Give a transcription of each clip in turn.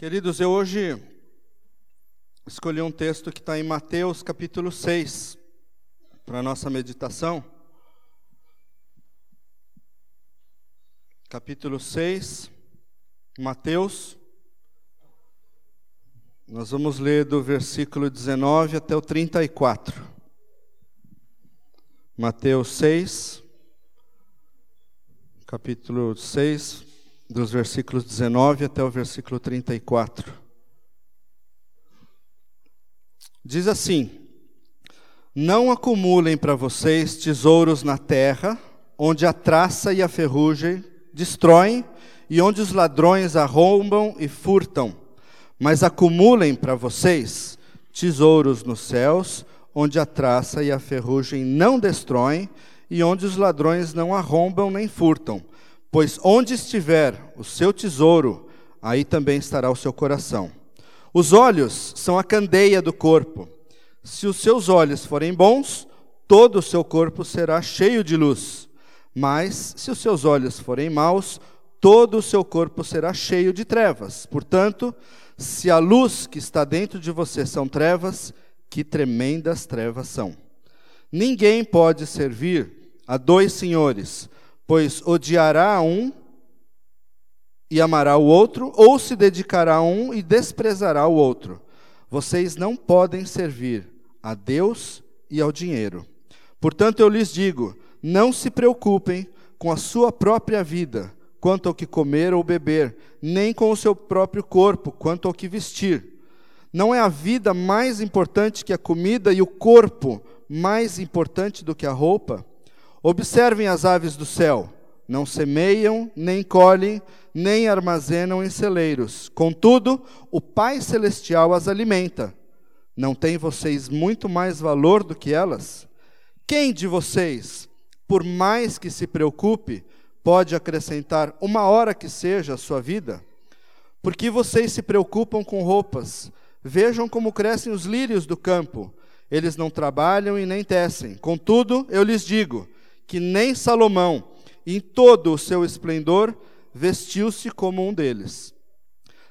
Queridos, eu hoje escolhi um texto que está em Mateus capítulo 6, para nossa meditação. Capítulo 6, Mateus. Nós vamos ler do versículo 19 até o 34. Mateus 6, capítulo 6, dos versículos 19 até o versículo 34. Diz assim: Não acumulem para vocês tesouros na terra, onde a traça e a ferrugem destroem e onde os ladrões arrombam e furtam, mas acumulem para vocês tesouros nos céus, onde a traça e a ferrugem não destroem e onde os ladrões não arrombam nem furtam Pois onde estiver o seu tesouro, aí também estará o seu coração. Os olhos são a candeia do corpo. Se os seus olhos forem bons, todo o seu corpo será cheio de luz. Mas se os seus olhos forem maus, todo o seu corpo será cheio de trevas. Portanto, se a luz que está dentro de você são trevas, que tremendas trevas são. Ninguém pode servir a dois senhores, pois odiará um e amará o outro, ou se dedicará a um e desprezará o outro. Vocês não podem servir a Deus e ao dinheiro. Portanto, eu lhes digo: não se preocupem com a sua própria vida, quanto ao que comer ou beber, nem com o seu próprio corpo, quanto ao que vestir. Não é a vida mais importante que a comida e o corpo mais importante do que a roupa? Observem as aves do céu: não semeiam, nem colhem, nem armazenam em celeiros. Contudo, o Pai Celestial as alimenta. Não têm vocês muito mais valor do que elas? Quem de vocês, por mais que se preocupe, pode acrescentar uma hora que seja à sua vida? Porque vocês se preocupam com roupas? Vejam como crescem os lírios do campo. Eles não trabalham e nem tecem. Contudo, eu lhes digo: que nem Salomão, em todo o seu esplendor, vestiu-se como um deles.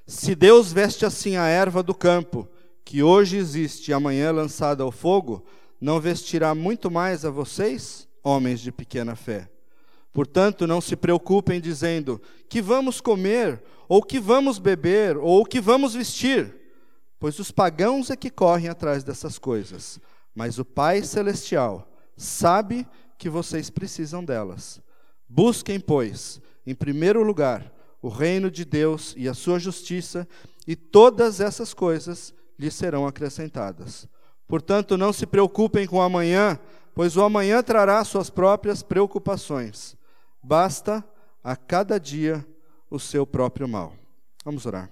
Se Deus veste assim a erva do campo, que hoje existe e amanhã é lançada ao fogo, não vestirá muito mais a vocês, homens de pequena fé. Portanto, não se preocupem dizendo que vamos comer, ou que vamos beber, ou que vamos vestir, pois os pagãos é que correm atrás dessas coisas. Mas o Pai Celestial sabe que vocês precisam delas. Busquem, pois, em primeiro lugar, o reino de Deus e a sua justiça, e todas essas coisas lhes serão acrescentadas. Portanto, não se preocupem com o amanhã, pois o amanhã trará suas próprias preocupações. Basta a cada dia o seu próprio mal. Vamos orar.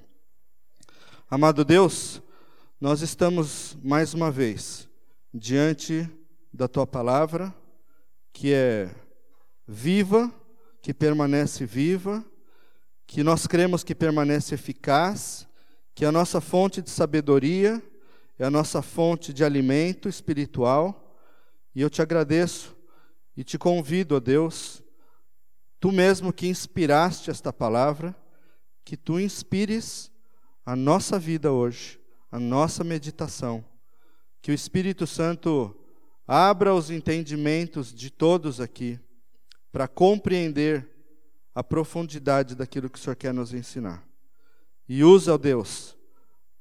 Amado Deus, nós estamos mais uma vez diante da tua palavra que é viva, que permanece viva, que nós cremos que permanece eficaz, que é a nossa fonte de sabedoria, é a nossa fonte de alimento espiritual. E eu te agradeço e te convido, ó Deus, tu mesmo que inspiraste esta palavra, que tu inspires a nossa vida hoje, a nossa meditação, que o Espírito Santo Abra os entendimentos de todos aqui para compreender a profundidade daquilo que o Senhor quer nos ensinar. E usa, ó Deus,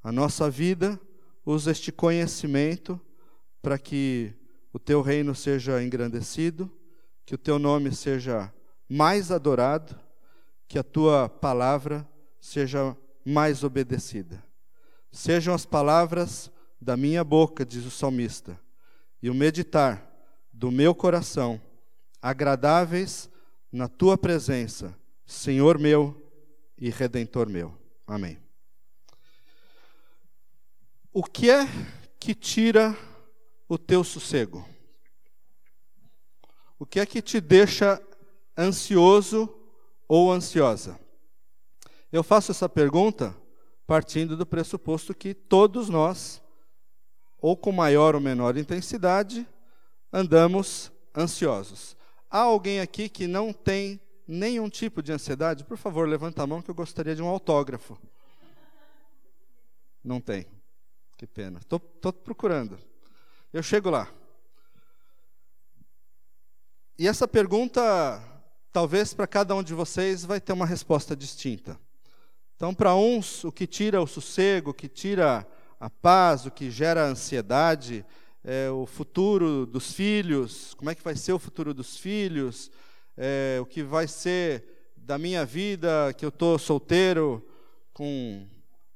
a nossa vida, usa este conhecimento para que o teu reino seja engrandecido, que o teu nome seja mais adorado, que a tua palavra seja mais obedecida. Sejam as palavras da minha boca, diz o salmista e o meditar do meu coração, agradáveis na tua presença, Senhor meu e redentor meu. Amém. O que é que tira o teu sossego? O que é que te deixa ansioso ou ansiosa? Eu faço essa pergunta partindo do pressuposto que todos nós ou com maior ou menor intensidade, andamos ansiosos. Há alguém aqui que não tem nenhum tipo de ansiedade? Por favor, levanta a mão que eu gostaria de um autógrafo. Não tem. Que pena. Estou procurando. Eu chego lá. E essa pergunta, talvez para cada um de vocês, vai ter uma resposta distinta. Então, para uns, o que tira o sossego, o que tira a paz, o que gera ansiedade, é o futuro dos filhos, como é que vai ser o futuro dos filhos, é, o que vai ser da minha vida, que eu estou solteiro com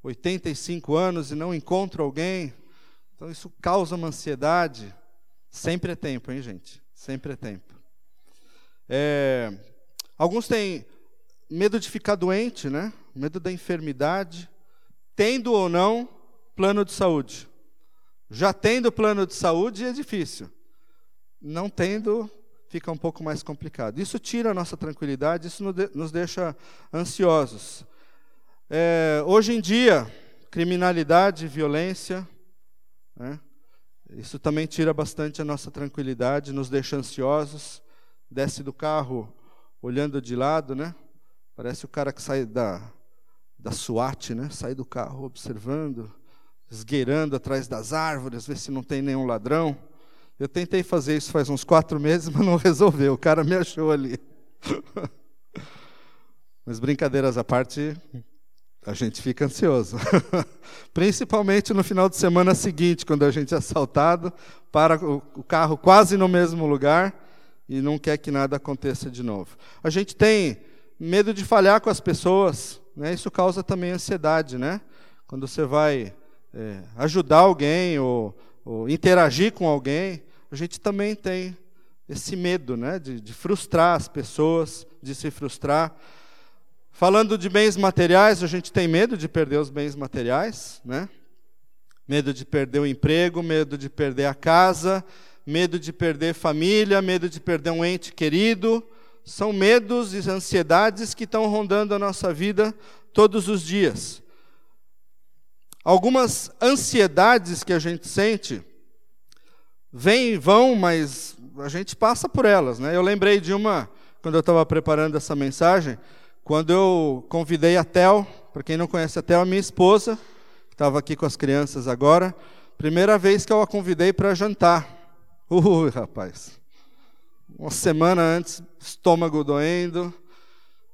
85 anos e não encontro alguém. Então, isso causa uma ansiedade. Sempre é tempo, hein, gente? Sempre é tempo. É, alguns têm medo de ficar doente, né? medo da enfermidade, tendo ou não plano de saúde. Já tendo plano de saúde é difícil. Não tendo, fica um pouco mais complicado. Isso tira a nossa tranquilidade, isso nos deixa ansiosos. É, hoje em dia, criminalidade, violência, né? isso também tira bastante a nossa tranquilidade, nos deixa ansiosos. Desce do carro olhando de lado, né? Parece o cara que sai da, da SWAT, né? Sai do carro observando, esgueirando atrás das árvores, ver se não tem nenhum ladrão. Eu tentei fazer isso faz uns quatro meses, mas não resolveu. O cara me achou ali. mas brincadeiras à parte, a gente fica ansioso. Principalmente no final de semana seguinte, quando a gente é assaltado, para o carro quase no mesmo lugar e não quer que nada aconteça de novo. A gente tem medo de falhar com as pessoas, né? Isso causa também ansiedade, né? Quando você vai é, ajudar alguém ou, ou, interagir com alguém, a gente também tem esse medo, né? De, de frustrar as pessoas, de se frustrar. Falando de bens materiais, a gente tem medo de perder os bens materiais, né? Medo de perder o emprego, medo de perder a casa, medo de perder família, medo de perder um ente querido, são medos e ansiedades que estão rondando a nossa vida todos os dias. Algumas ansiedades que a gente sente vêm e vão, mas a gente passa por elas. Né? Eu lembrei de uma, quando eu estava preparando essa mensagem, quando eu convidei a Tel, para quem não conhece a Tel, a minha esposa, que estava aqui com as crianças agora, primeira vez que eu a convidei para jantar. Ui, rapaz uma semana antes, estômago doendo,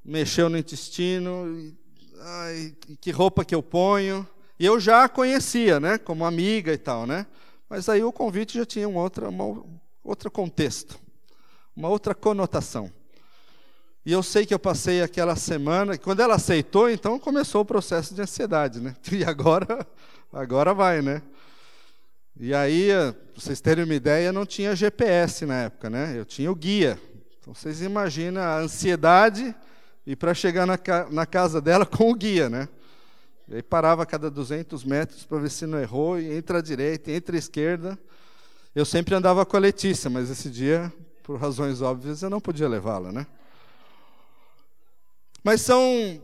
mexeu no intestino, ai, que roupa que eu ponho. E eu já a conhecia, né, como amiga e tal, né? Mas aí o convite já tinha um outro, uma, outro contexto, uma outra conotação. E eu sei que eu passei aquela semana, quando ela aceitou, então começou o processo de ansiedade, né? E agora, agora vai, né? E aí, para vocês terem uma ideia, não tinha GPS na época, né? Eu tinha o guia. Então vocês imaginam a ansiedade e para chegar na, na, casa dela com o guia, né? E aí parava a cada 200 metros para ver se não errou, e entra à direita, entra à esquerda. Eu sempre andava com a Letícia, mas esse dia, por razões óbvias, eu não podia levá-la, né? Mas são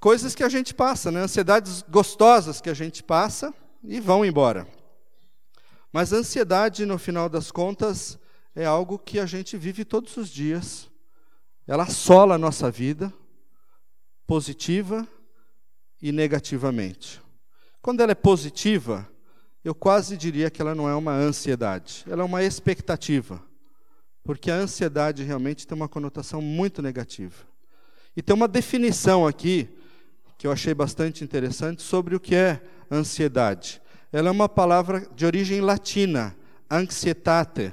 coisas que a gente passa, né? Ansiedades gostosas que a gente passa e vão embora. Mas a ansiedade, no final das contas, é algo que a gente vive todos os dias. Ela assola a nossa vida, positiva e negativamente. Quando ela é positiva, eu quase diria que ela não é uma ansiedade, ela é uma expectativa. Porque a ansiedade realmente tem uma conotação muito negativa. E tem uma definição aqui, que eu achei bastante interessante, sobre o que é ansiedade. Ela é uma palavra de origem latina, anxietate.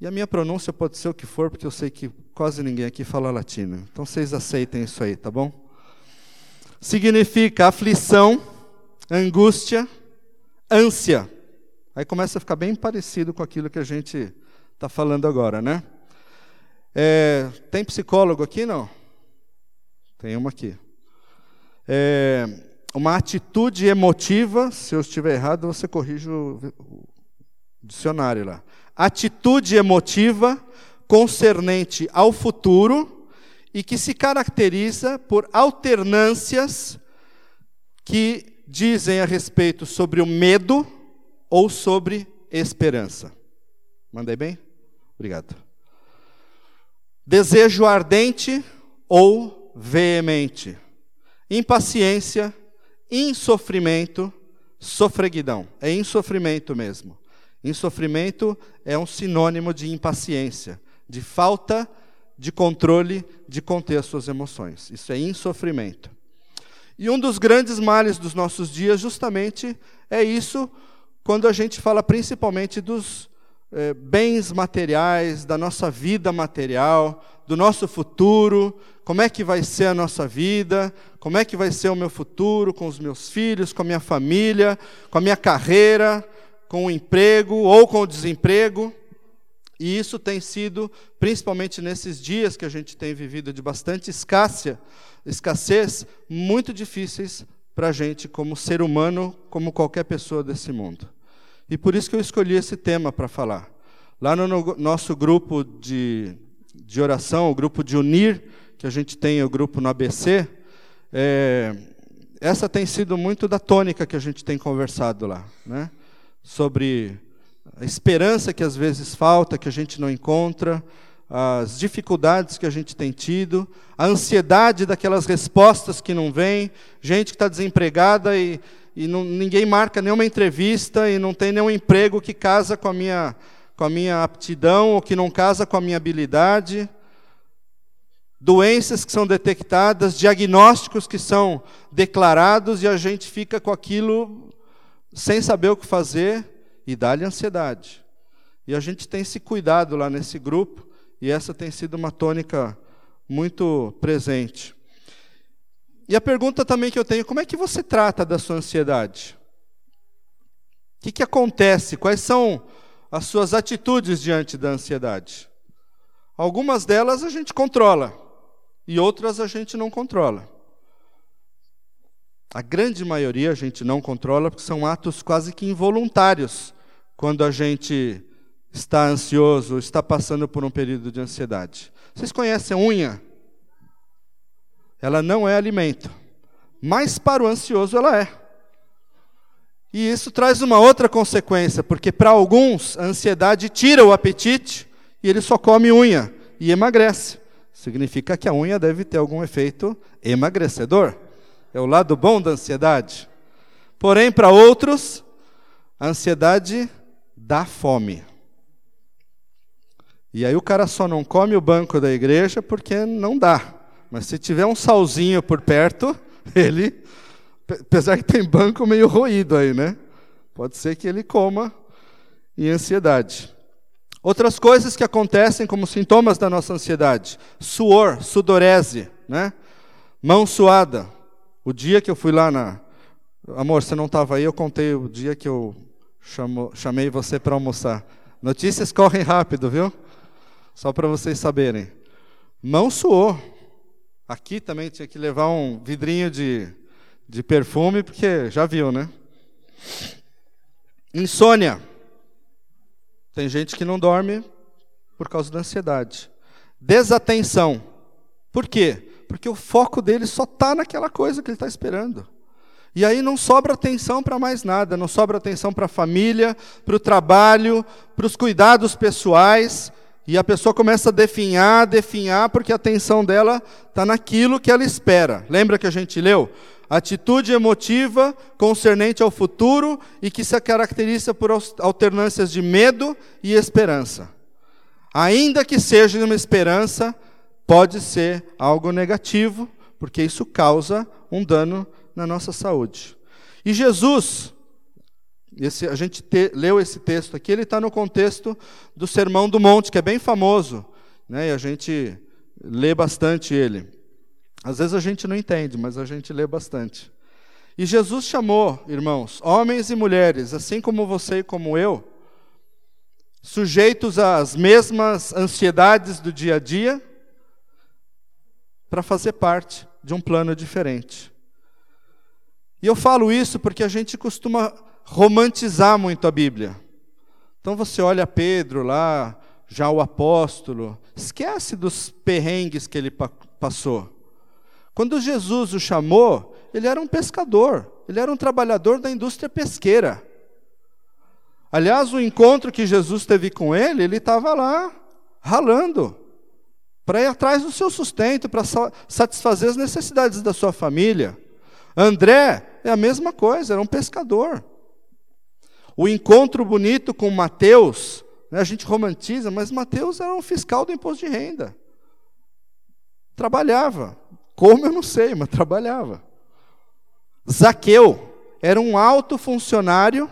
E a minha pronúncia pode ser o que for, porque eu sei que quase ninguém aqui fala latino. Então vocês aceitem isso aí, tá bom? Significa aflição, angústia, ânsia. Aí começa a ficar bem parecido com aquilo que a gente está falando agora, né? É, tem psicólogo aqui, não? Tem uma aqui. É, uma atitude emotiva, se eu estiver errado, você corrige o, dicionário lá. Atitude emotiva concernente ao futuro e que se caracteriza por alternâncias que dizem a respeito sobre o medo ou sobre esperança. Mandei bem? Obrigado. Desejo ardente ou veemente. Impaciência, insofrimento, sofreguidão, é insofrimento mesmo. Insofrimento é um sinônimo de impaciência, de falta de controle de conter as suas emoções. Isso é insofrimento. E um dos grandes males dos nossos dias, justamente, é isso, quando a gente fala principalmente dos é, bens materiais, da nossa vida material, do nosso futuro, como é que vai ser a nossa vida, como é que vai ser o meu futuro com os meus filhos, com a minha família, com a minha carreira, com o emprego ou com o desemprego. E isso tem sido, principalmente nesses dias que a gente tem vivido de bastante escassez, muito difíceis para a gente como ser humano, como qualquer pessoa desse mundo. E por isso que eu escolhi esse tema para falar. Lá no nosso grupo de de oração, o grupo de unir, que a gente tem o grupo no ABC, é, essa tem sido muito da tônica que a gente tem conversado lá, né? sobre a esperança que às vezes falta, que a gente não encontra, as dificuldades que a gente tem tido, a ansiedade daquelas respostas que não vêm, gente que está desempregada e, e não, ninguém marca nenhuma entrevista e não tem nenhum emprego que casa com a minha com a minha aptidão ou que não casa com a minha habilidade, doenças que são detectadas, diagnósticos que são declarados e a gente fica com aquilo sem saber o que fazer e dá-lhe ansiedade. E a gente tem se cuidado lá nesse grupo e essa tem sido uma tônica muito presente. E a pergunta também que eu tenho, como é que você trata da sua ansiedade? O que, que acontece? Quais são as suas atitudes diante da ansiedade. Algumas delas a gente controla e outras a gente não controla. A grande maioria a gente não controla porque são atos quase que involuntários quando a gente está ansioso, está passando por um período de ansiedade. Vocês conhecem a unha? Ela não é alimento, mas para o ansioso ela é. E isso traz uma outra consequência, porque para alguns a ansiedade tira o apetite e ele só come unha e emagrece. Significa que a unha deve ter algum efeito emagrecedor. É o lado bom da ansiedade. Porém, para outros, a ansiedade dá fome. E aí o cara só não come o banco da igreja porque não dá. Mas se tiver um salzinho por perto, ele Apesar que tem banco meio roído aí, né? Pode ser que ele coma em ansiedade. Outras coisas que acontecem como sintomas da nossa ansiedade: suor, sudorese, né? Mão suada. O dia que eu fui lá na. Amor, você não estava aí, eu contei o dia que eu chamo... chamei você para almoçar. Notícias correm rápido, viu? Só para vocês saberem. Mão suou. Aqui também tinha que levar um vidrinho de de perfume, porque já viu, né? Insônia. Tem gente que não dorme por causa da ansiedade. Desatenção. Por quê? Porque o foco dele só está naquela coisa que ele está esperando. E aí não sobra atenção para mais nada, não sobra atenção para a família, para o trabalho, para os cuidados pessoais, e a pessoa começa a definhar, definhar, porque a atenção dela está naquilo que ela espera. Lembra que a gente leu? atitude emotiva concernente ao futuro e que se caracteriza por alternâncias de medo e esperança. Ainda que seja uma esperança, pode ser algo negativo, porque isso causa um dano na nossa saúde. E Jesus, esse, a gente te, leu esse texto aqui, ele está no contexto do Sermão do Monte, que é bem famoso, né, e a gente lê bastante ele. Às vezes a gente não entende, mas a gente lê bastante. E Jesus chamou, irmãos, homens e mulheres, assim como você e como eu, sujeitos às mesmas ansiedades do dia a dia, para fazer parte de um plano diferente. E eu falo isso porque a gente costuma romantizar muito a Bíblia. Então você olha Pedro lá, já o apóstolo, esquece dos perrengues que ele passou. Quando Jesus o chamou, ele era um pescador, ele era um trabalhador da indústria pesqueira. Aliás, o encontro que Jesus teve com ele, ele estava lá ralando para ir atrás do seu sustento, para satisfazer as necessidades da sua família. André é a mesma coisa, era um pescador. O encontro bonito com Mateus, né, a gente romantiza, mas Mateus era um fiscal do imposto de renda. Trabalhava. Como eu não sei, mas trabalhava. Zaqueu era um alto funcionário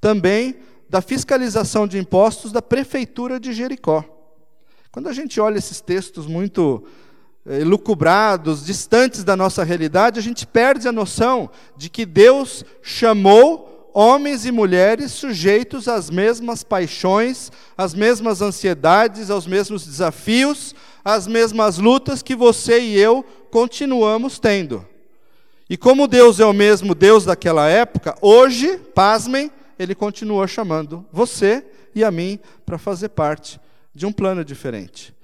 também da fiscalização de impostos da prefeitura de Jericó. Quando a gente olha esses textos muito lucubrados, distantes da nossa realidade, a gente perde a noção de que Deus chamou homens e mulheres sujeitos às mesmas paixões, às mesmas ansiedades, aos mesmos desafios, às mesmas lutas que você e eu continuamos tendo. E como Deus é o mesmo Deus daquela época, hoje, pasmem, ele continua chamando você e a mim para fazer parte de um plano diferente.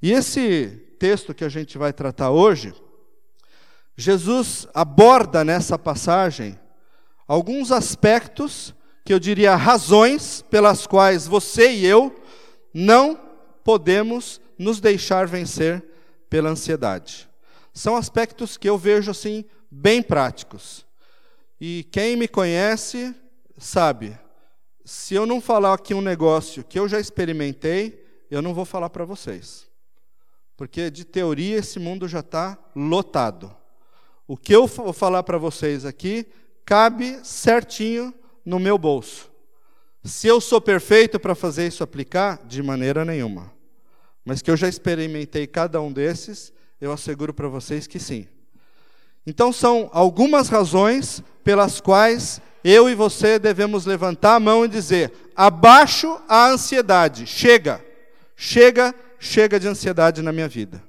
E esse texto que a gente vai tratar hoje, Jesus aborda nessa passagem alguns aspectos que eu diria razões pelas quais você e eu não podemos nos deixar vencer pela ansiedade. São aspectos que eu vejo assim bem práticos. E quem me conhece sabe, se eu não falar aqui um negócio que eu já experimentei, eu não vou falar para vocês. Porque de teoria esse mundo já está lotado. O que eu vou falar para vocês aqui cabe certinho no meu bolso. Se eu sou perfeito para fazer isso aplicar, de maneira nenhuma. Mas que eu já experimentei cada um desses, eu asseguro para vocês que sim. Então são algumas razões pelas quais eu e você devemos levantar a mão e dizer: abaixo a ansiedade, chega, chega, chega de ansiedade na minha vida.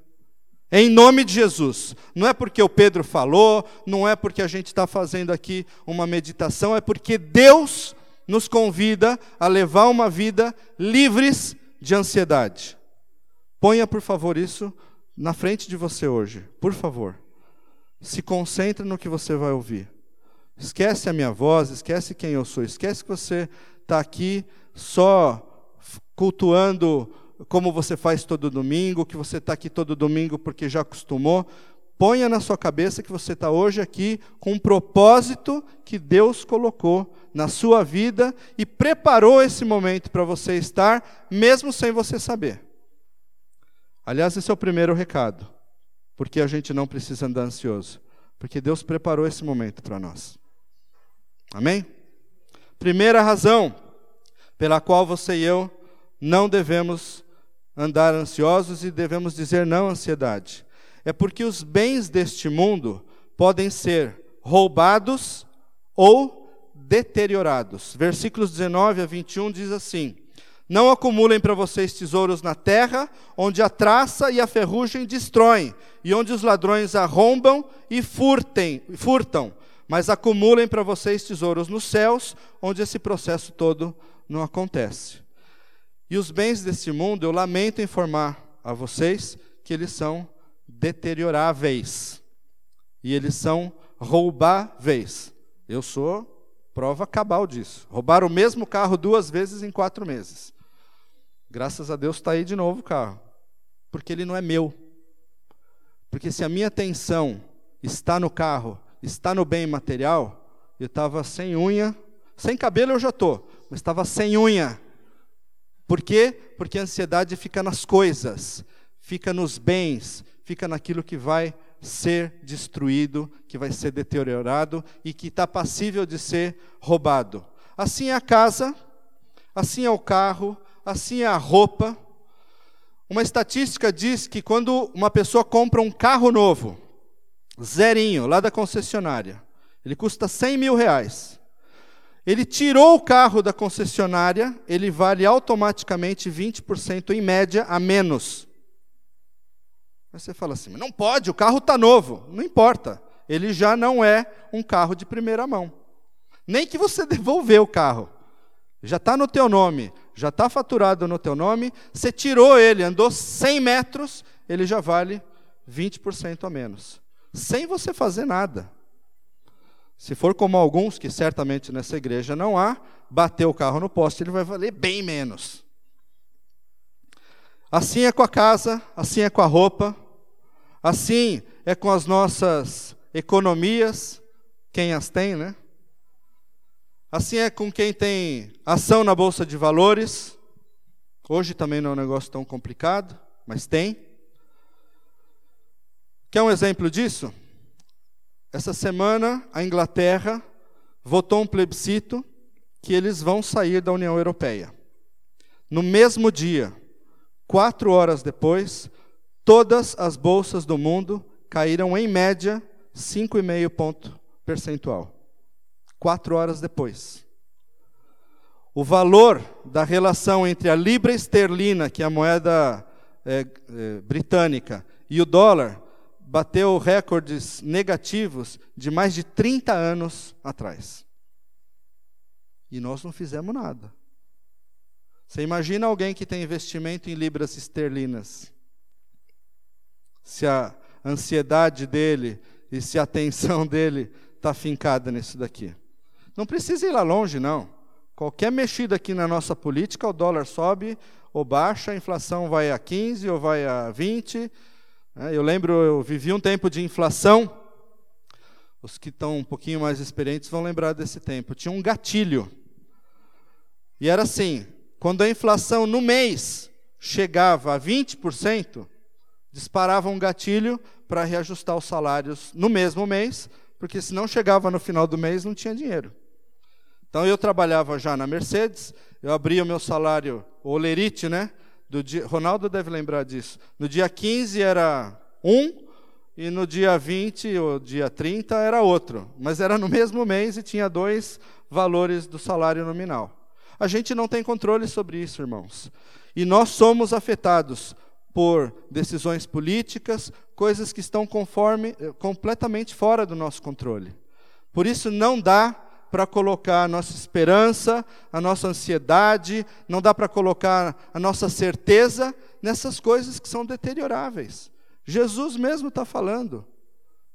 Em nome de Jesus. Não é porque o Pedro falou, não é porque a gente está fazendo aqui uma meditação, é porque Deus nos convida a levar uma vida livres de ansiedade. Ponha, por favor, isso na frente de você hoje, por favor. Se concentre no que você vai ouvir. Esquece a minha voz, esquece quem eu sou, esquece que você está aqui só cultuando como você faz todo domingo, que você está aqui todo domingo porque já acostumou. Ponha na sua cabeça que você está hoje aqui com um propósito que Deus colocou na sua vida e preparou esse momento para você estar, mesmo sem você saber. Aliás, esse é o primeiro recado, porque a gente não precisa andar ansioso, porque Deus preparou esse momento para nós. Amém? Primeira razão pela qual você e eu não devemos andar ansiosos e devemos dizer não à ansiedade. É porque os bens deste mundo podem ser roubados ou deteriorados. Versículos 19 a 21 diz assim: Não acumulem para vocês tesouros na terra, onde a traça e a ferrugem destroem, e onde os ladrões arrombam e furtem, furtam mas acumulem para vocês tesouros nos céus, onde esse processo todo não acontece. E os bens desse mundo, eu lamento informar a vocês que eles são deterioráveis. E eles são roubáveis. Eu sou prova cabal disso. Roubaram o mesmo carro duas vezes em quatro meses. Graças a Deus está aí de novo o carro. Porque ele não é meu. Porque se a minha atenção está no carro está no bem material, eu estava sem unha, sem cabelo eu já estou, mas estava sem unha. Por quê? Porque a ansiedade fica nas coisas, fica nos bens, fica naquilo que vai ser destruído, que vai ser deteriorado e que está passível de ser roubado. Assim é a casa, assim é o carro, assim é a roupa. Uma estatística diz que quando uma pessoa compra um carro novo, zerinho, lá da concessionária. Ele custa 100 mil reais. Ele tirou o carro da concessionária, ele vale automaticamente 20% em média a menos. Aí você fala assim, não pode, o carro está novo. Não importa, ele já não é um carro de primeira mão. Nem que você devolver o carro. Já está no teu nome, já está faturado no teu nome, você tirou ele, andou 100 metros, ele já vale 20% a menos sem você fazer nada. Se for como alguns, que certamente nessa igreja não há, bater o carro no poste, ele vai valer bem menos. Assim é com a casa, assim é com a roupa, assim é com as nossas economias. quem as tem, né? Assim é com quem tem ação na bolsa de valores. Hoje também não é um negócio tão complicado, mas tem. Quer um exemplo disso? Essa semana a Inglaterra votou um plebiscito que eles vão sair da União Europeia. No mesmo dia, quatro horas depois, todas as bolsas do mundo caíram em média 5,5 ponto percentual. Quatro horas depois. O valor da relação entre a libra esterlina, que é a moeda é, é, britânica, e o dólar bateu recordes negativos de mais de 30 anos atrás. E nós não fizemos nada. Você imagina alguém que tem investimento em libras esterlinas. Se a ansiedade dele e se a atenção dele está fincada nisso daqui. Não precisa ir lá longe, não. Qualquer mexida aqui na nossa política, o dólar sobe ou baixa, a inflação vai a 15 ou vai a 20. É, eu lembro, eu vivi um tempo de inflação. Os que estão um pouquinho mais experientes vão lembrar desse tempo. Tinha um gatilho. E era assim: quando a inflação no mês chegava a 20%, disparava um gatilho para reajustar os salários no mesmo mês, porque se não chegava no final do mês não tinha dinheiro. Então eu trabalhava já na Mercedes, eu abria o meu salário, o olerite, né? Dia, Ronaldo deve lembrar disso. No dia 15 era um, e no dia 20 ou dia 30 era outro. Mas era no mesmo mês e tinha dois valores do salário nominal. A gente não tem controle sobre isso, irmãos. E nós somos afetados por decisões políticas, coisas que estão conforme, eh, completamente fora do nosso controle. Por isso não dá para colocar a nossa esperança, a nossa ansiedade, não dá para colocar a nossa certeza nessas coisas que são deterioráveis. Jesus mesmo está falando.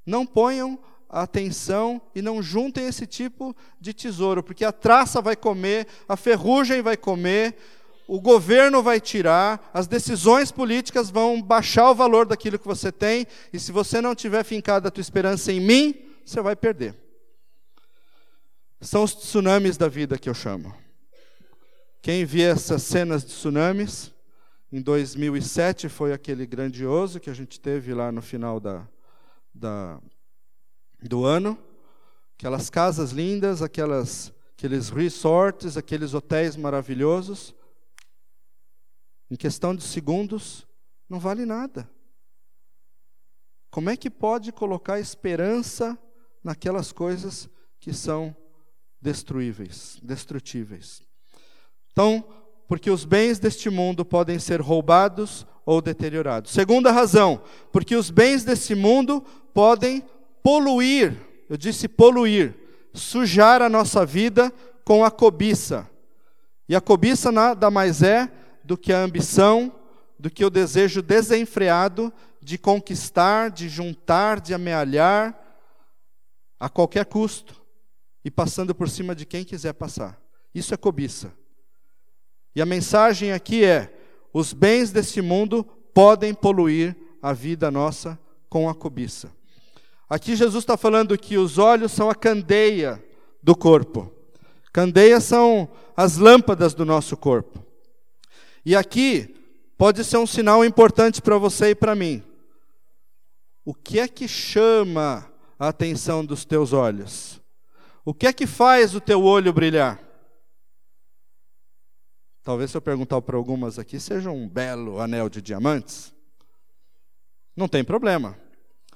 Não ponham atenção e não juntem esse tipo de tesouro, porque a traça vai comer, a ferrugem vai comer, o governo vai tirar, as decisões políticas vão baixar o valor daquilo que você tem, e se você não tiver fincado a tua esperança em mim, você vai perder. São os tsunamis da vida que eu chamo. Quem vê essas cenas de tsunamis, em 2007 foi aquele grandioso que a gente teve lá no final da, da, do ano, aquelas casas lindas, aquelas, aqueles resorts, aqueles hotéis maravilhosos, em questão de segundos, não vale nada. Como é que pode colocar esperança naquelas coisas que são destruíveis, destrutíveis? Então, porque os bens deste mundo podem ser roubados ou deteriorados. Segunda razão, porque os bens desse mundo podem poluir, eu disse poluir, sujar a nossa vida com a cobiça. E a cobiça nada mais é do que a ambição, do que o desejo desenfreado de conquistar, de juntar, de amealhar a qualquer custo e passando por cima de quem quiser passar. Isso é cobiça. E a mensagem aqui é: os bens deste mundo podem poluir a vida nossa com a cobiça. Aqui Jesus está falando que os olhos são a candeia do corpo. Candeias são as lâmpadas do nosso corpo. E aqui pode ser um sinal importante para você e para mim. O que é que chama a atenção dos teus olhos? O que é que faz o teu olho brilhar? Talvez se eu perguntar para algumas aqui, seja um belo anel de diamantes. Não tem problema.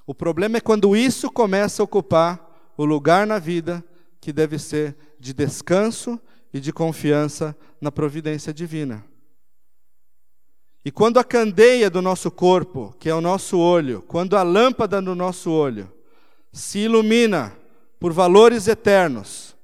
O problema é quando isso começa a ocupar o lugar na vida que deve ser de descanso e de confiança na providência divina. E quando a candeia do nosso corpo, que é o nosso olho, quando a lâmpada do nosso olho se ilumina por valores eternos,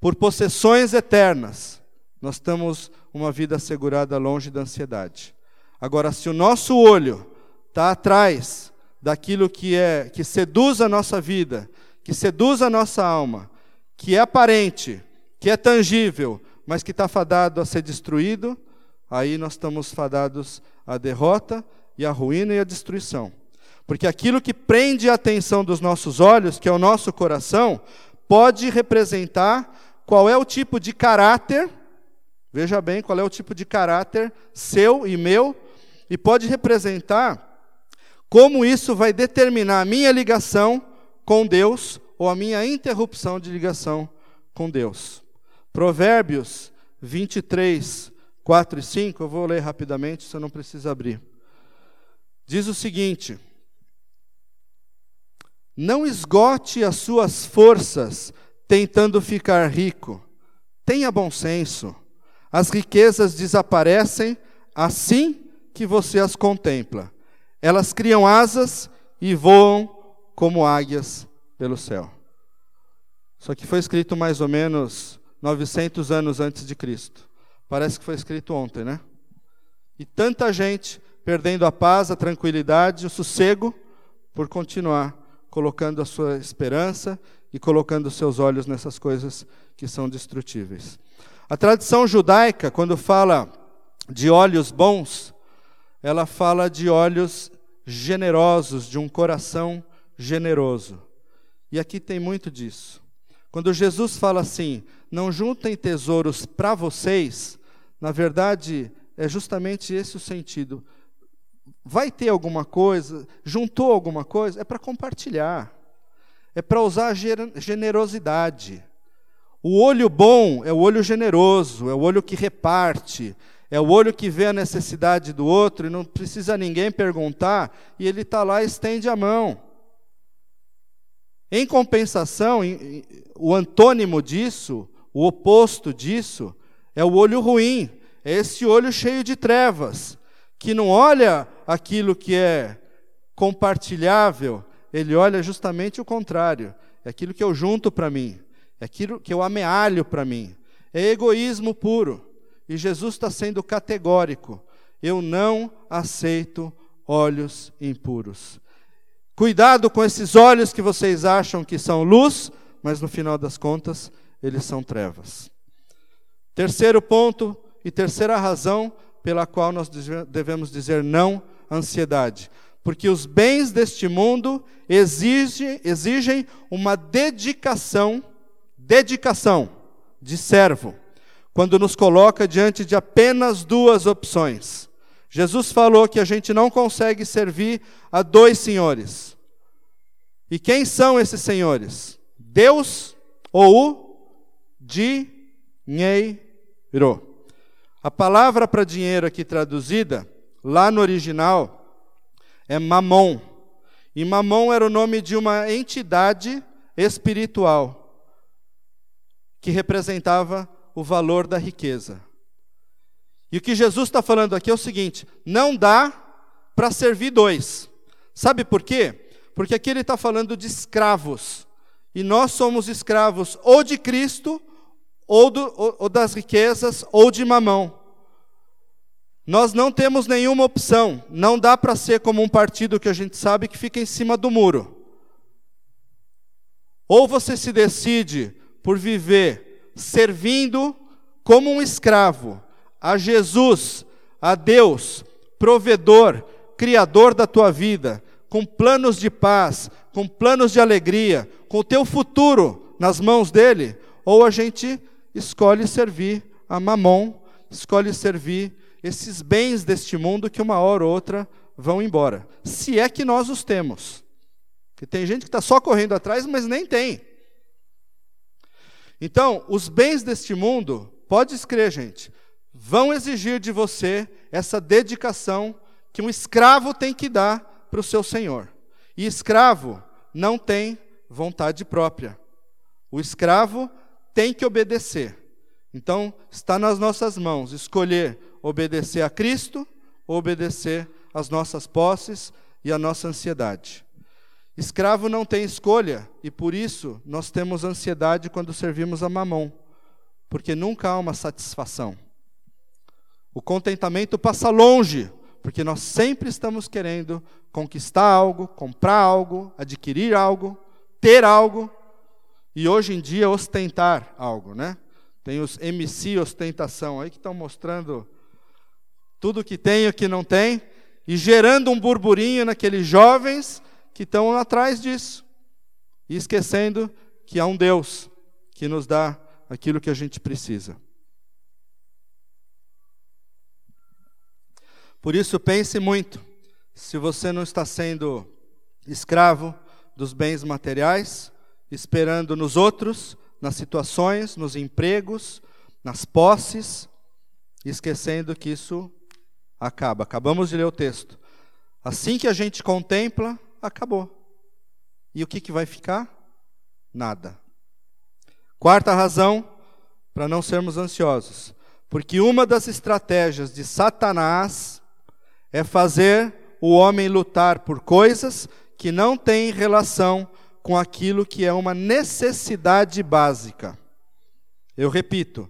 por possessões eternas, nós temos uma vida assegurada longe da ansiedade. Agora, se o nosso olho está atrás daquilo que é que seduz a nossa vida, que seduz a nossa alma, que é aparente, que é tangível, mas que está fadado a ser destruído, aí nós estamos fadados à derrota e à ruína e à destruição. Porque aquilo que prende a atenção dos nossos olhos, que é o nosso coração, pode representar qual é o tipo de caráter, veja bem, qual é o tipo de caráter seu e meu, e pode representar como isso vai determinar a minha ligação com Deus ou a minha interrupção de ligação com Deus. Provérbios 23, 4 e 5, eu vou ler rapidamente, você não precisa abrir. Diz o seguinte: Não esgote as suas forças tentando ficar rico. Tenha bom senso. As riquezas desaparecem assim que você as contempla. Elas criam asas e voam como águias pelo céu. Isso aqui foi escrito mais ou menos 900 anos antes de Cristo. Parece que foi escrito ontem, né? E tanta gente perdendo a paz, a tranquilidade, o sossego, por continuar colocando a sua esperança e colocando os seus olhos nessas coisas que são destrutíveis. A tradição judaica, quando fala de olhos bons, ela fala de olhos generosos, de um coração generoso. E aqui tem muito disso. Quando Jesus fala assim, não juntem tesouros para vocês, na verdade, é justamente esse o sentido. Vai ter alguma coisa, juntou alguma coisa, é para compartilhar, é para usar generosidade. O olho bom é o olho generoso, é o olho que reparte, é o olho que vê a necessidade do outro e não precisa ninguém perguntar, e ele está lá e estende a mão. Em compensação, o antônimo disso, o oposto disso, é o olho ruim, é esse olho cheio de trevas, que não olha aquilo que é compartilhável, ele olha justamente o contrário, é aquilo que eu junto para mim, é aquilo que eu amealho para mim, é egoísmo puro. E Jesus está sendo categórico: eu não aceito olhos impuros. Cuidado com esses olhos que vocês acham que são luz, mas no final das contas, eles são trevas. Terceiro ponto e terceira razão pela qual nós devemos dizer não ansiedade. Porque os bens deste mundo exigem, exigem uma dedicação, dedicação de servo quando nos coloca diante de apenas duas opções. Jesus falou que a gente não consegue servir a dois senhores. E quem são esses senhores? Deus ou o dinheiro. A palavra para dinheiro aqui traduzida, lá no original, é mamon. E mamon era o nome de uma entidade espiritual que representava o valor da riqueza. E o que Jesus está falando aqui é o seguinte: não dá para servir dois. Sabe por quê? Porque aqui ele está falando de escravos. E nós somos escravos ou de Cristo, ou, do, ou, ou das riquezas, ou de mamão. Nós não temos nenhuma opção. Não dá para ser como um partido que a gente sabe que fica em cima do muro. Ou você se decide por viver servindo como um escravo a Jesus, a Deus, provedor, criador da tua vida, com planos de paz, com planos de alegria, com o teu futuro nas mãos dele, ou a gente escolhe servir a Mamon, escolhe servir esses bens deste mundo que uma hora ou outra vão embora. Se é que nós os temos. Porque tem gente que está só correndo atrás, mas nem tem. Então, os bens deste mundo, pode escrever, gente, vão exigir de você essa dedicação que um escravo tem que dar para o seu senhor. E escravo não tem vontade própria. O escravo tem que obedecer. Então, está nas nossas mãos escolher obedecer a Cristo ou obedecer às nossas posses e à nossa ansiedade. Escravo não tem escolha e por isso nós temos ansiedade quando servimos a mamão, porque nunca há uma satisfação. O contentamento passa longe, porque nós sempre estamos querendo conquistar algo, comprar algo, adquirir algo, ter algo e hoje em dia ostentar algo, né? Tem os MC ostentação aí que estão mostrando tudo que tem e o que não tem e gerando um burburinho naqueles jovens que estão atrás disso. E esquecendo que há um Deus que nos dá aquilo que a gente precisa. Por isso, pense muito. Se você não está sendo escravo dos bens materiais, esperando nos outros, nas situações, nos empregos, nas posses, esquecendo que isso acaba. Acabamos de ler o texto. Assim que a gente contempla, acabou. E o que, que vai ficar? Nada. Quarta razão para não sermos ansiosos. Porque uma das estratégias de Satanás é fazer o homem lutar por coisas que não têm relação com aquilo que é uma necessidade básica. Eu repito,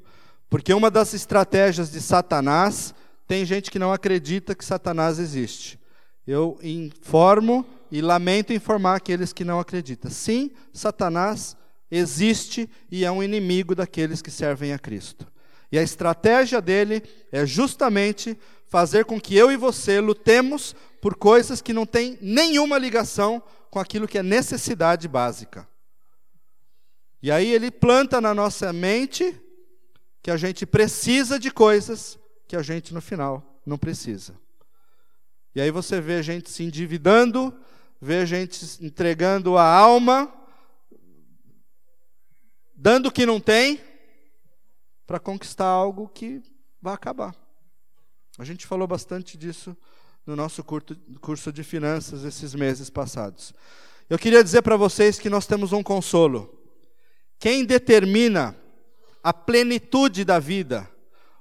porque uma das estratégias de Satanás, tem gente que não acredita que Satanás existe. Eu informo e lamento informar aqueles que não acreditam. Sim, Satanás existe e é um inimigo daqueles que servem a Cristo. E a estratégia dele é justamente fazer com que eu e você lutemos por coisas que não têm nenhuma ligação com aquilo que é necessidade básica. E aí ele planta na nossa mente que a gente precisa de coisas que a gente no final não precisa. E aí você vê gente se endividando, vê gente entregando a alma, dando o que não tem, para conquistar algo que vai acabar. A gente falou bastante disso no nosso curso de finanças esses meses passados. Eu queria dizer para vocês que nós temos um consolo. Quem determina a plenitude da vida,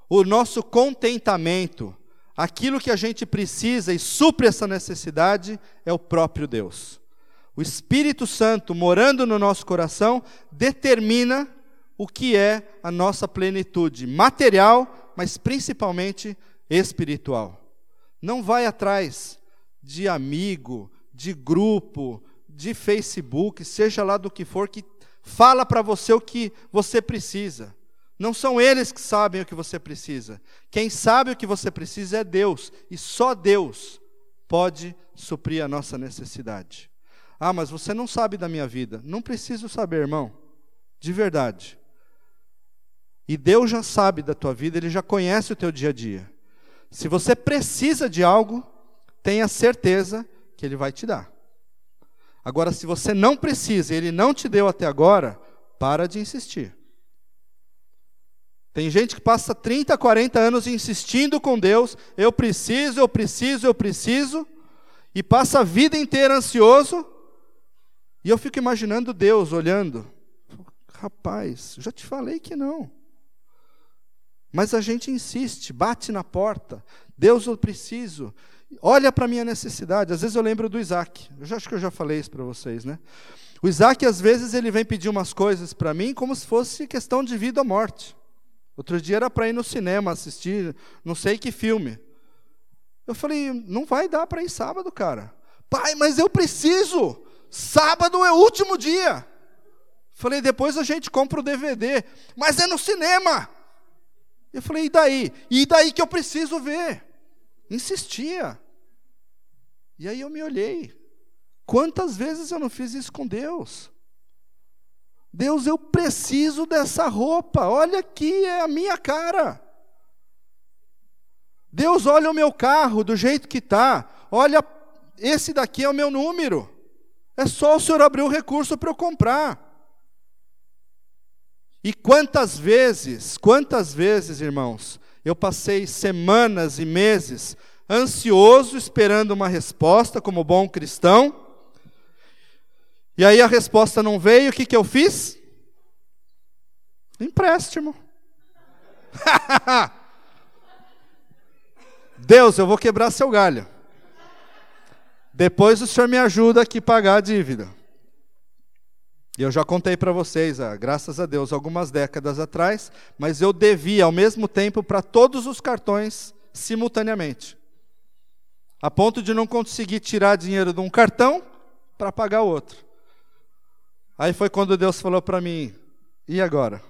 o nosso contentamento, aquilo que a gente precisa e supre essa necessidade é o próprio Deus. O Espírito Santo morando no nosso coração determina o que é a nossa plenitude material, mas principalmente espiritual. Não vai atrás de amigo, de grupo, de Facebook, seja lá do que for, que fala para você o que você precisa. Não são eles que sabem o que você precisa. Quem sabe o que você precisa é Deus, e só Deus pode suprir a nossa necessidade. Ah, mas você não sabe da minha vida. Não preciso saber, irmão. De verdade. E Deus já sabe da tua vida, Ele já conhece o teu dia a dia. Se você precisa de algo, tenha certeza que Ele vai te dar. Agora, se você não precisa e Ele não te deu até agora, para de insistir. Tem gente que passa 30, 40 anos insistindo com Deus, eu preciso, eu preciso, eu preciso, e passa a vida inteira ansioso, e eu fico imaginando Deus olhando. Rapaz, já te falei que não. Mas a gente insiste, bate na porta. Deus, eu preciso. Olha para a minha necessidade. Às vezes eu lembro do Isaac. Eu já, acho que eu já falei isso para vocês, né? O Isaac, às vezes, ele vem pedir umas coisas para mim como se fosse questão de vida ou morte. Outro dia era para ir no cinema assistir, não sei que filme. Eu falei, não vai dar para ir sábado, cara. Pai, mas eu preciso. Sábado é o último dia. Falei, depois a gente compra o DVD. Mas é no cinema. Eu falei, e daí? E daí que eu preciso ver? Insistia. E aí eu me olhei. Quantas vezes eu não fiz isso com Deus? Deus, eu preciso dessa roupa. Olha aqui, é a minha cara. Deus, olha o meu carro do jeito que está. Olha, esse daqui é o meu número. É só o senhor abrir o recurso para eu comprar. E quantas vezes, quantas vezes, irmãos, eu passei semanas e meses ansioso esperando uma resposta como bom cristão. E aí a resposta não veio, o que, que eu fiz? Empréstimo. Deus, eu vou quebrar seu galho. Depois o senhor me ajuda aqui a pagar a dívida. E eu já contei para vocês, ah, graças a Deus, algumas décadas atrás, mas eu devia ao mesmo tempo para todos os cartões simultaneamente. A ponto de não conseguir tirar dinheiro de um cartão para pagar o outro. Aí foi quando Deus falou para mim: e agora?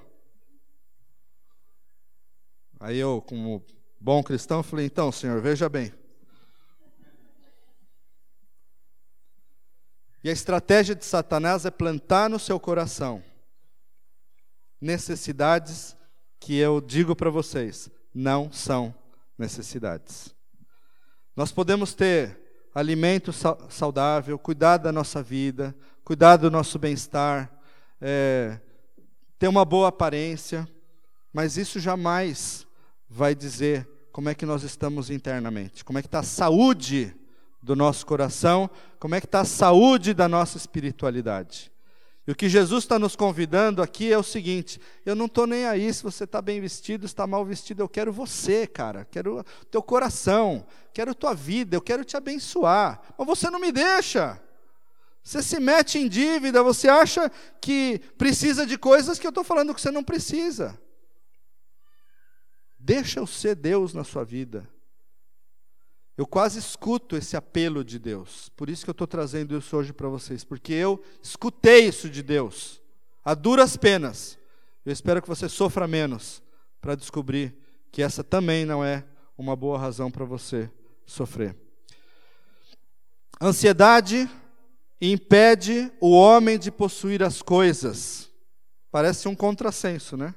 Aí eu, como bom cristão, falei: então, Senhor, veja bem. E a estratégia de Satanás é plantar no seu coração necessidades que eu digo para vocês, não são necessidades. Nós podemos ter alimento saudável, cuidar da nossa vida, cuidar do nosso bem-estar, é, ter uma boa aparência, mas isso jamais vai dizer como é que nós estamos internamente, como é que está a saúde do nosso coração, como é que está a saúde da nossa espiritualidade. E o que Jesus está nos convidando aqui é o seguinte: eu não estou nem aí se você está bem vestido, está mal vestido, eu quero você, cara, quero teu coração, quero tua vida, eu quero te abençoar, mas você não me deixa. Você se mete em dívida, você acha que precisa de coisas que eu estou falando que você não precisa. Deixa eu ser Deus na sua vida. Eu quase escuto esse apelo de Deus. Por isso que eu estou trazendo isso hoje para vocês. Porque eu escutei isso de Deus. A duras penas. Eu espero que você sofra menos para descobrir que essa também não é uma boa razão para você sofrer. Ansiedade impede o homem de possuir as coisas. Parece um contrassenso, né?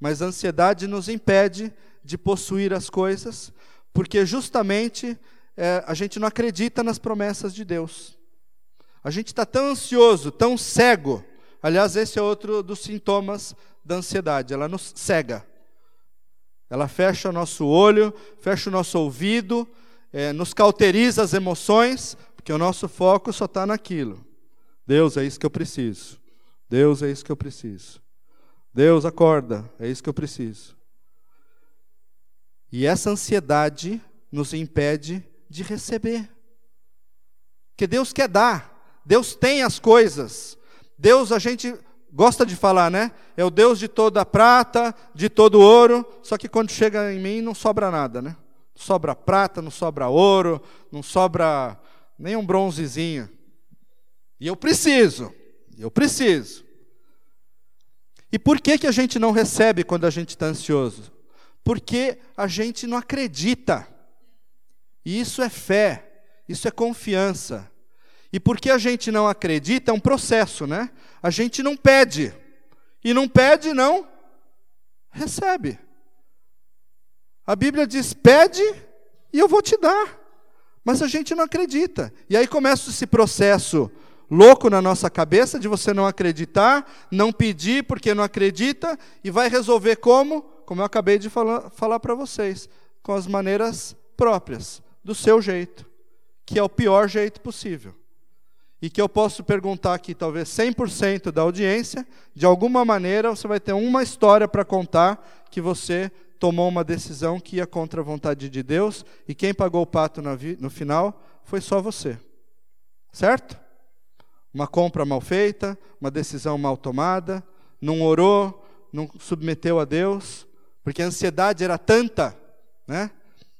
Mas a ansiedade nos impede de possuir as coisas, porque justamente é, a gente não acredita nas promessas de Deus. A gente está tão ansioso, tão cego. Aliás, esse é outro dos sintomas da ansiedade. Ela nos cega. Ela fecha o nosso olho, fecha o nosso ouvido, é, nos cauteriza as emoções, porque o nosso foco só está naquilo. Deus, é isso que eu preciso. Deus, é isso que eu preciso. Deus, acorda, é isso que eu preciso. E essa ansiedade nos impede de receber. Porque Deus quer dar, Deus tem as coisas. Deus, a gente gosta de falar, né? É o Deus de toda prata, de todo ouro, só que quando chega em mim não sobra nada, né? Sobra prata, não sobra ouro, não sobra nem um bronzezinho. E eu preciso, eu preciso. E por que, que a gente não recebe quando a gente está ansioso? Porque a gente não acredita. E isso é fé, isso é confiança. E porque a gente não acredita, é um processo, né? A gente não pede. E não pede, não recebe. A Bíblia diz: pede e eu vou te dar. Mas a gente não acredita. E aí começa esse processo louco na nossa cabeça de você não acreditar, não pedir porque não acredita, e vai resolver como? Como eu acabei de falar, falar para vocês, com as maneiras próprias, do seu jeito, que é o pior jeito possível. E que eu posso perguntar aqui, talvez 100% da audiência, de alguma maneira você vai ter uma história para contar que você tomou uma decisão que ia contra a vontade de Deus e quem pagou o pato no final foi só você. Certo? Uma compra mal feita, uma decisão mal tomada, não orou, não submeteu a Deus, porque a ansiedade era tanta, né?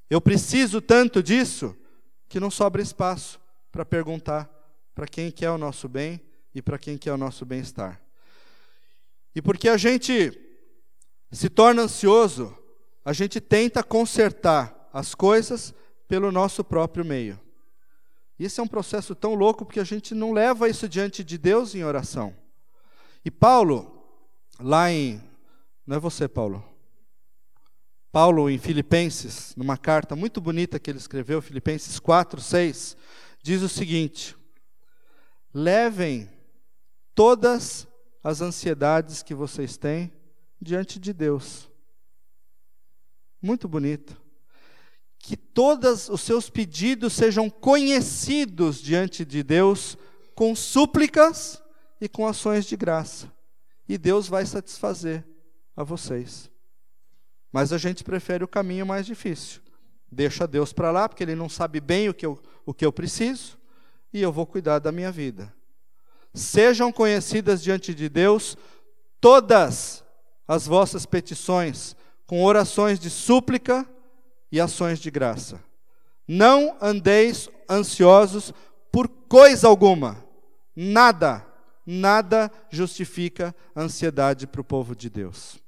Eu preciso tanto disso que não sobra espaço para perguntar para quem quer o nosso bem e para quem quer o nosso bem-estar. E porque a gente se torna ansioso, a gente tenta consertar as coisas pelo nosso próprio meio. Isso é um processo tão louco porque a gente não leva isso diante de Deus em oração. E Paulo, lá em. Não é você, Paulo? Paulo, em Filipenses, numa carta muito bonita que ele escreveu, Filipenses 4, 6, diz o seguinte: Levem todas as ansiedades que vocês têm diante de Deus muito bonito. Que todos os seus pedidos sejam conhecidos diante de Deus com súplicas e com ações de graça. E Deus vai satisfazer a vocês. Mas a gente prefere o caminho mais difícil. Deixa Deus para lá, porque Ele não sabe bem o que, eu, o que eu preciso, e eu vou cuidar da minha vida. Sejam conhecidas diante de Deus todas as vossas petições, com orações de súplica e ações de graça. Não andeis ansiosos por coisa alguma. Nada, nada justifica ansiedade para o povo de Deus.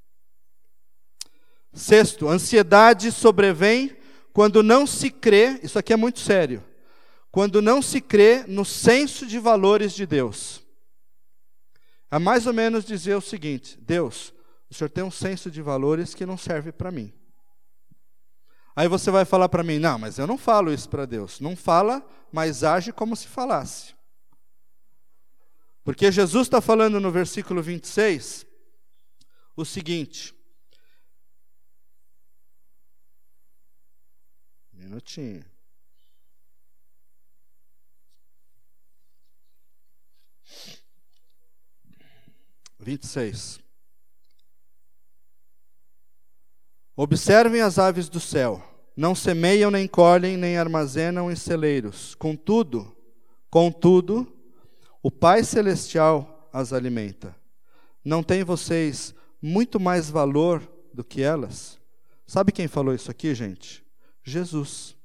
Sexto, ansiedade sobrevém quando não se crê, isso aqui é muito sério, quando não se crê no senso de valores de Deus. É mais ou menos dizer o seguinte: Deus, o senhor tem um senso de valores que não serve para mim. Aí você vai falar para mim: não, mas eu não falo isso para Deus. Não fala, mas age como se falasse. Porque Jesus está falando no versículo 26 o seguinte. Minutinho. Vinte e seis. Observem as aves do céu, não semeiam, nem colhem, nem armazenam em celeiros. Contudo, contudo, o Pai celestial as alimenta. Não têm vocês muito mais valor do que elas? Sabe quem falou isso aqui, gente? Jesus,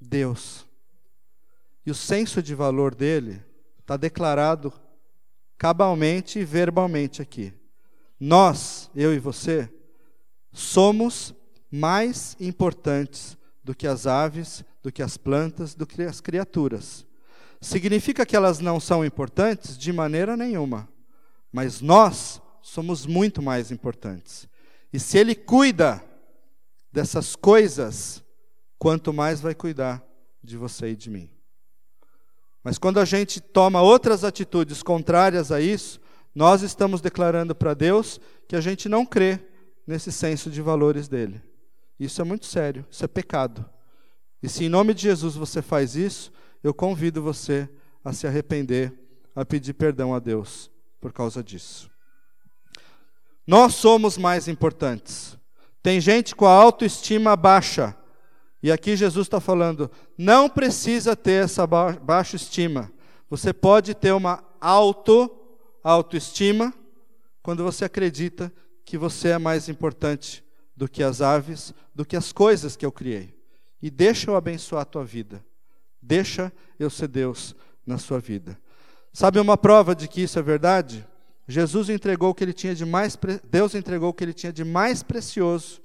Deus. E o senso de valor dele está declarado cabalmente e verbalmente aqui. Nós, eu e você, somos mais importantes do que as aves, do que as plantas, do que as criaturas. Significa que elas não são importantes? De maneira nenhuma. Mas nós somos muito mais importantes. E se Ele cuida dessas coisas, quanto mais vai cuidar de você e de mim. Mas quando a gente toma outras atitudes contrárias a isso, nós estamos declarando para Deus que a gente não crê nesse senso de valores dele. Isso é muito sério, isso é pecado. E se em nome de Jesus você faz isso, eu convido você a se arrepender, a pedir perdão a Deus por causa disso. Nós somos mais importantes. Tem gente com a autoestima baixa. E aqui Jesus está falando: não precisa ter essa baixa estima. Você pode ter uma auto autoestima quando você acredita que você é mais importante do que as aves, do que as coisas que eu criei. E deixa eu abençoar a tua vida. Deixa eu ser Deus na sua vida. Sabe uma prova de que isso é verdade? Jesus entregou o que ele tinha de mais Deus entregou o que ele tinha de mais precioso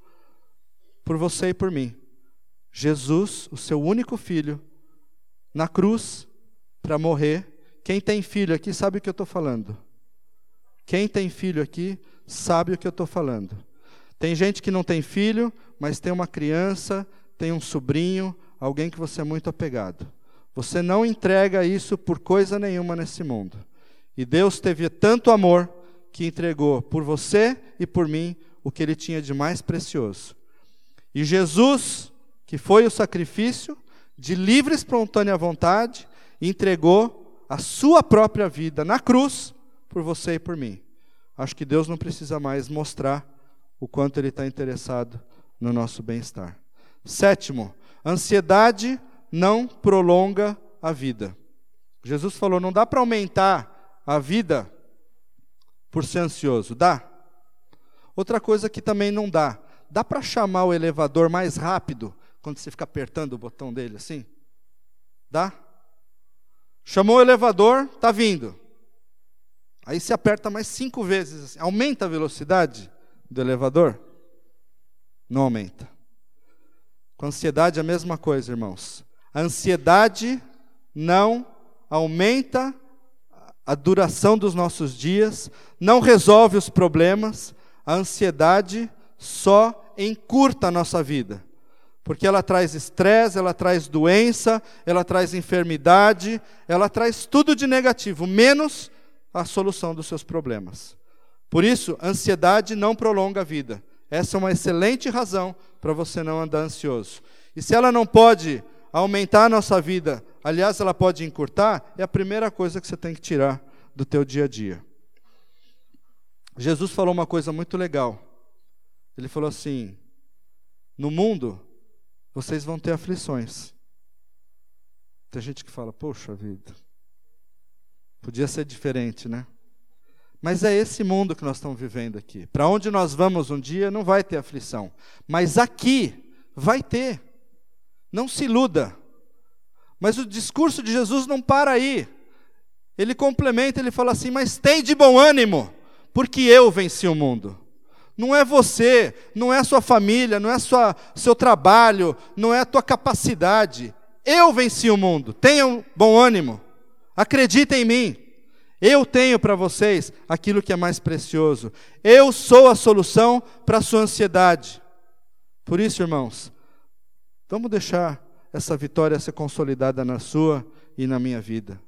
por você e por mim. Jesus, o seu único filho, na cruz para morrer. Quem tem filho aqui sabe o que eu estou falando. Quem tem filho aqui sabe o que eu estou falando. Tem gente que não tem filho, mas tem uma criança, tem um sobrinho, alguém que você é muito apegado. Você não entrega isso por coisa nenhuma nesse mundo. E Deus teve tanto amor que entregou por você e por mim o que ele tinha de mais precioso. E Jesus, que foi o sacrifício, de livre e espontânea vontade, entregou a sua própria vida na cruz por você e por mim acho que Deus não precisa mais mostrar o quanto Ele está interessado no nosso bem-estar. Sétimo, ansiedade não prolonga a vida. Jesus falou: não dá para aumentar a vida por ser ansioso, dá? Outra coisa que também não dá, dá para chamar o elevador mais rápido quando você fica apertando o botão dele assim? Dá? Chamou o elevador, está vindo. Aí se aperta mais cinco vezes. Assim. Aumenta a velocidade do elevador? Não aumenta. Com ansiedade é a mesma coisa, irmãos. A ansiedade não aumenta a duração dos nossos dias, não resolve os problemas. A ansiedade só encurta a nossa vida. Porque ela traz estresse, ela traz doença, ela traz enfermidade, ela traz tudo de negativo, menos a solução dos seus problemas. Por isso, ansiedade não prolonga a vida. Essa é uma excelente razão para você não andar ansioso. E se ela não pode aumentar a nossa vida, aliás, ela pode encurtar, é a primeira coisa que você tem que tirar do teu dia a dia. Jesus falou uma coisa muito legal. Ele falou assim: No mundo vocês vão ter aflições. Tem gente que fala: Poxa vida, Podia ser diferente, né? Mas é esse mundo que nós estamos vivendo aqui. Para onde nós vamos um dia não vai ter aflição. Mas aqui vai ter. Não se iluda. Mas o discurso de Jesus não para aí. Ele complementa, ele fala assim: Mas tem de bom ânimo, porque eu venci o mundo. Não é você, não é a sua família, não é sua, seu trabalho, não é a tua capacidade. Eu venci o mundo. Tenham bom ânimo. Acredita em mim. Eu tenho para vocês aquilo que é mais precioso. Eu sou a solução para a sua ansiedade. Por isso, irmãos, vamos deixar essa vitória ser consolidada na sua e na minha vida.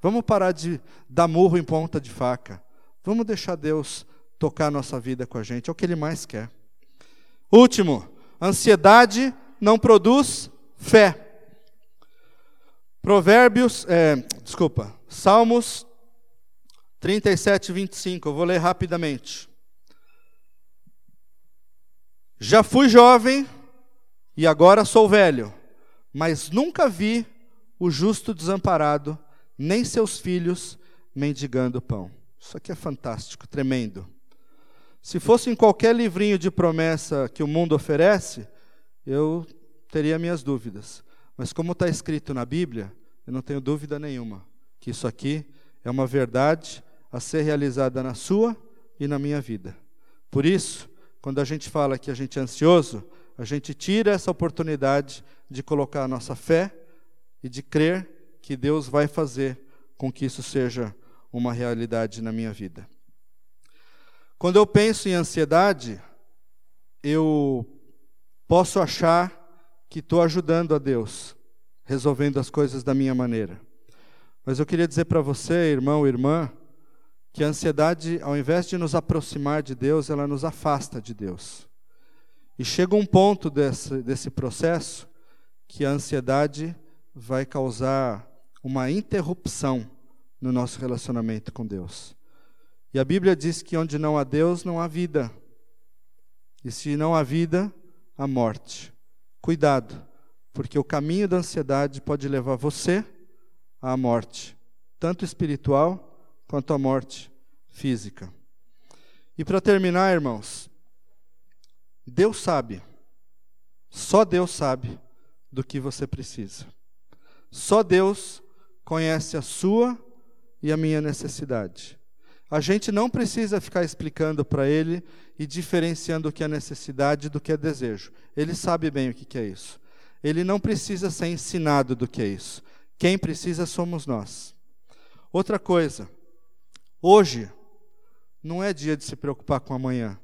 Vamos parar de dar murro em ponta de faca. Vamos deixar Deus tocar a nossa vida com a gente. É o que Ele mais quer. Último, ansiedade não produz fé. Provérbios, é, desculpa, Salmos 37, 25. Eu vou ler rapidamente. Já fui jovem e agora sou velho, mas nunca vi o justo desamparado, nem seus filhos mendigando pão. Isso aqui é fantástico, tremendo. Se fosse em qualquer livrinho de promessa que o mundo oferece, eu teria minhas dúvidas. Mas como está escrito na Bíblia, eu não tenho dúvida nenhuma que isso aqui é uma verdade a ser realizada na sua e na minha vida. Por isso, quando a gente fala que a gente é ansioso, a gente tira essa oportunidade de colocar a nossa fé e de crer que Deus vai fazer com que isso seja uma realidade na minha vida. Quando eu penso em ansiedade, eu posso achar que estou ajudando a Deus, resolvendo as coisas da minha maneira. Mas eu queria dizer para você, irmão, irmã, que a ansiedade, ao invés de nos aproximar de Deus, ela nos afasta de Deus. E chega um ponto desse, desse processo que a ansiedade vai causar uma interrupção no nosso relacionamento com Deus. E a Bíblia diz que onde não há Deus, não há vida. E se não há vida, há morte. Cuidado, porque o caminho da ansiedade pode levar você à morte, tanto espiritual quanto à morte física. E para terminar, irmãos, Deus sabe, só Deus sabe do que você precisa. Só Deus conhece a sua e a minha necessidade. A gente não precisa ficar explicando para Ele e diferenciando o que é necessidade do que é desejo. Ele sabe bem o que é isso. Ele não precisa ser ensinado do que é isso. Quem precisa somos nós. Outra coisa, Hoje não é dia de se preocupar com amanhã.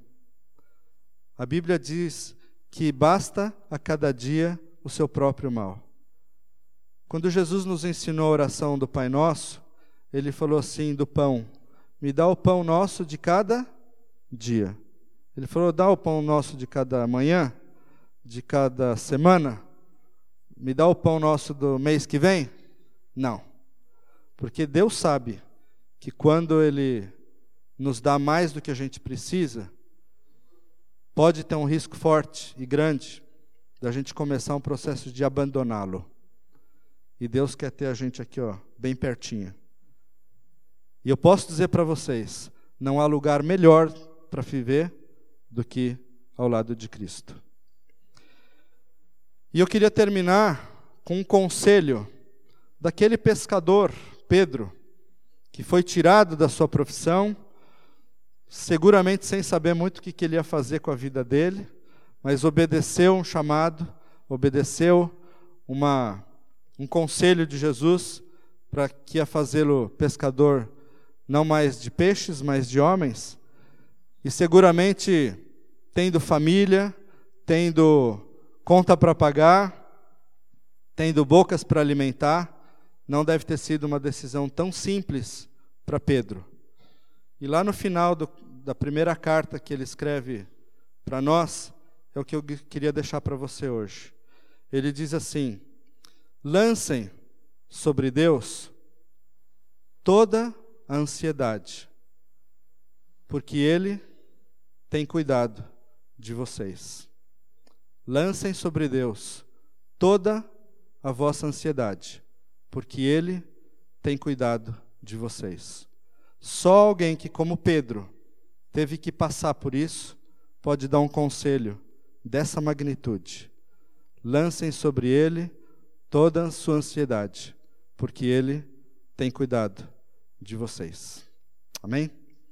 A Bíblia diz que basta a cada dia o seu próprio mal. Quando Jesus nos ensinou a oração do Pai Nosso, ele falou assim do pão: Me dá o pão nosso de cada dia. Ele falou: Dá o pão nosso de cada manhã, de cada semana. Me dá o pão nosso do mês que vem? Não. Porque Deus sabe que quando Ele nos dá mais do que a gente precisa, pode ter um risco forte e grande da gente começar um processo de abandoná-lo. E Deus quer ter a gente aqui, ó, bem pertinho. E eu posso dizer para vocês, não há lugar melhor para viver do que ao lado de Cristo. E eu queria terminar com um conselho daquele pescador, Pedro, que foi tirado da sua profissão, seguramente sem saber muito o que ele ia fazer com a vida dele, mas obedeceu um chamado, obedeceu uma, um conselho de Jesus para que ia fazê-lo pescador não mais de peixes, mas de homens. E seguramente, tendo família, tendo conta para pagar, tendo bocas para alimentar, não deve ter sido uma decisão tão simples para Pedro. E lá no final do, da primeira carta que ele escreve para nós, é o que eu queria deixar para você hoje. Ele diz assim: lancem sobre Deus toda a ansiedade, porque Ele tem cuidado de vocês. Lancem sobre Deus toda a vossa ansiedade, porque Ele tem cuidado de vocês. Só alguém que, como Pedro, teve que passar por isso, pode dar um conselho dessa magnitude. Lancem sobre ele toda a sua ansiedade, porque ele tem cuidado de vocês. Amém?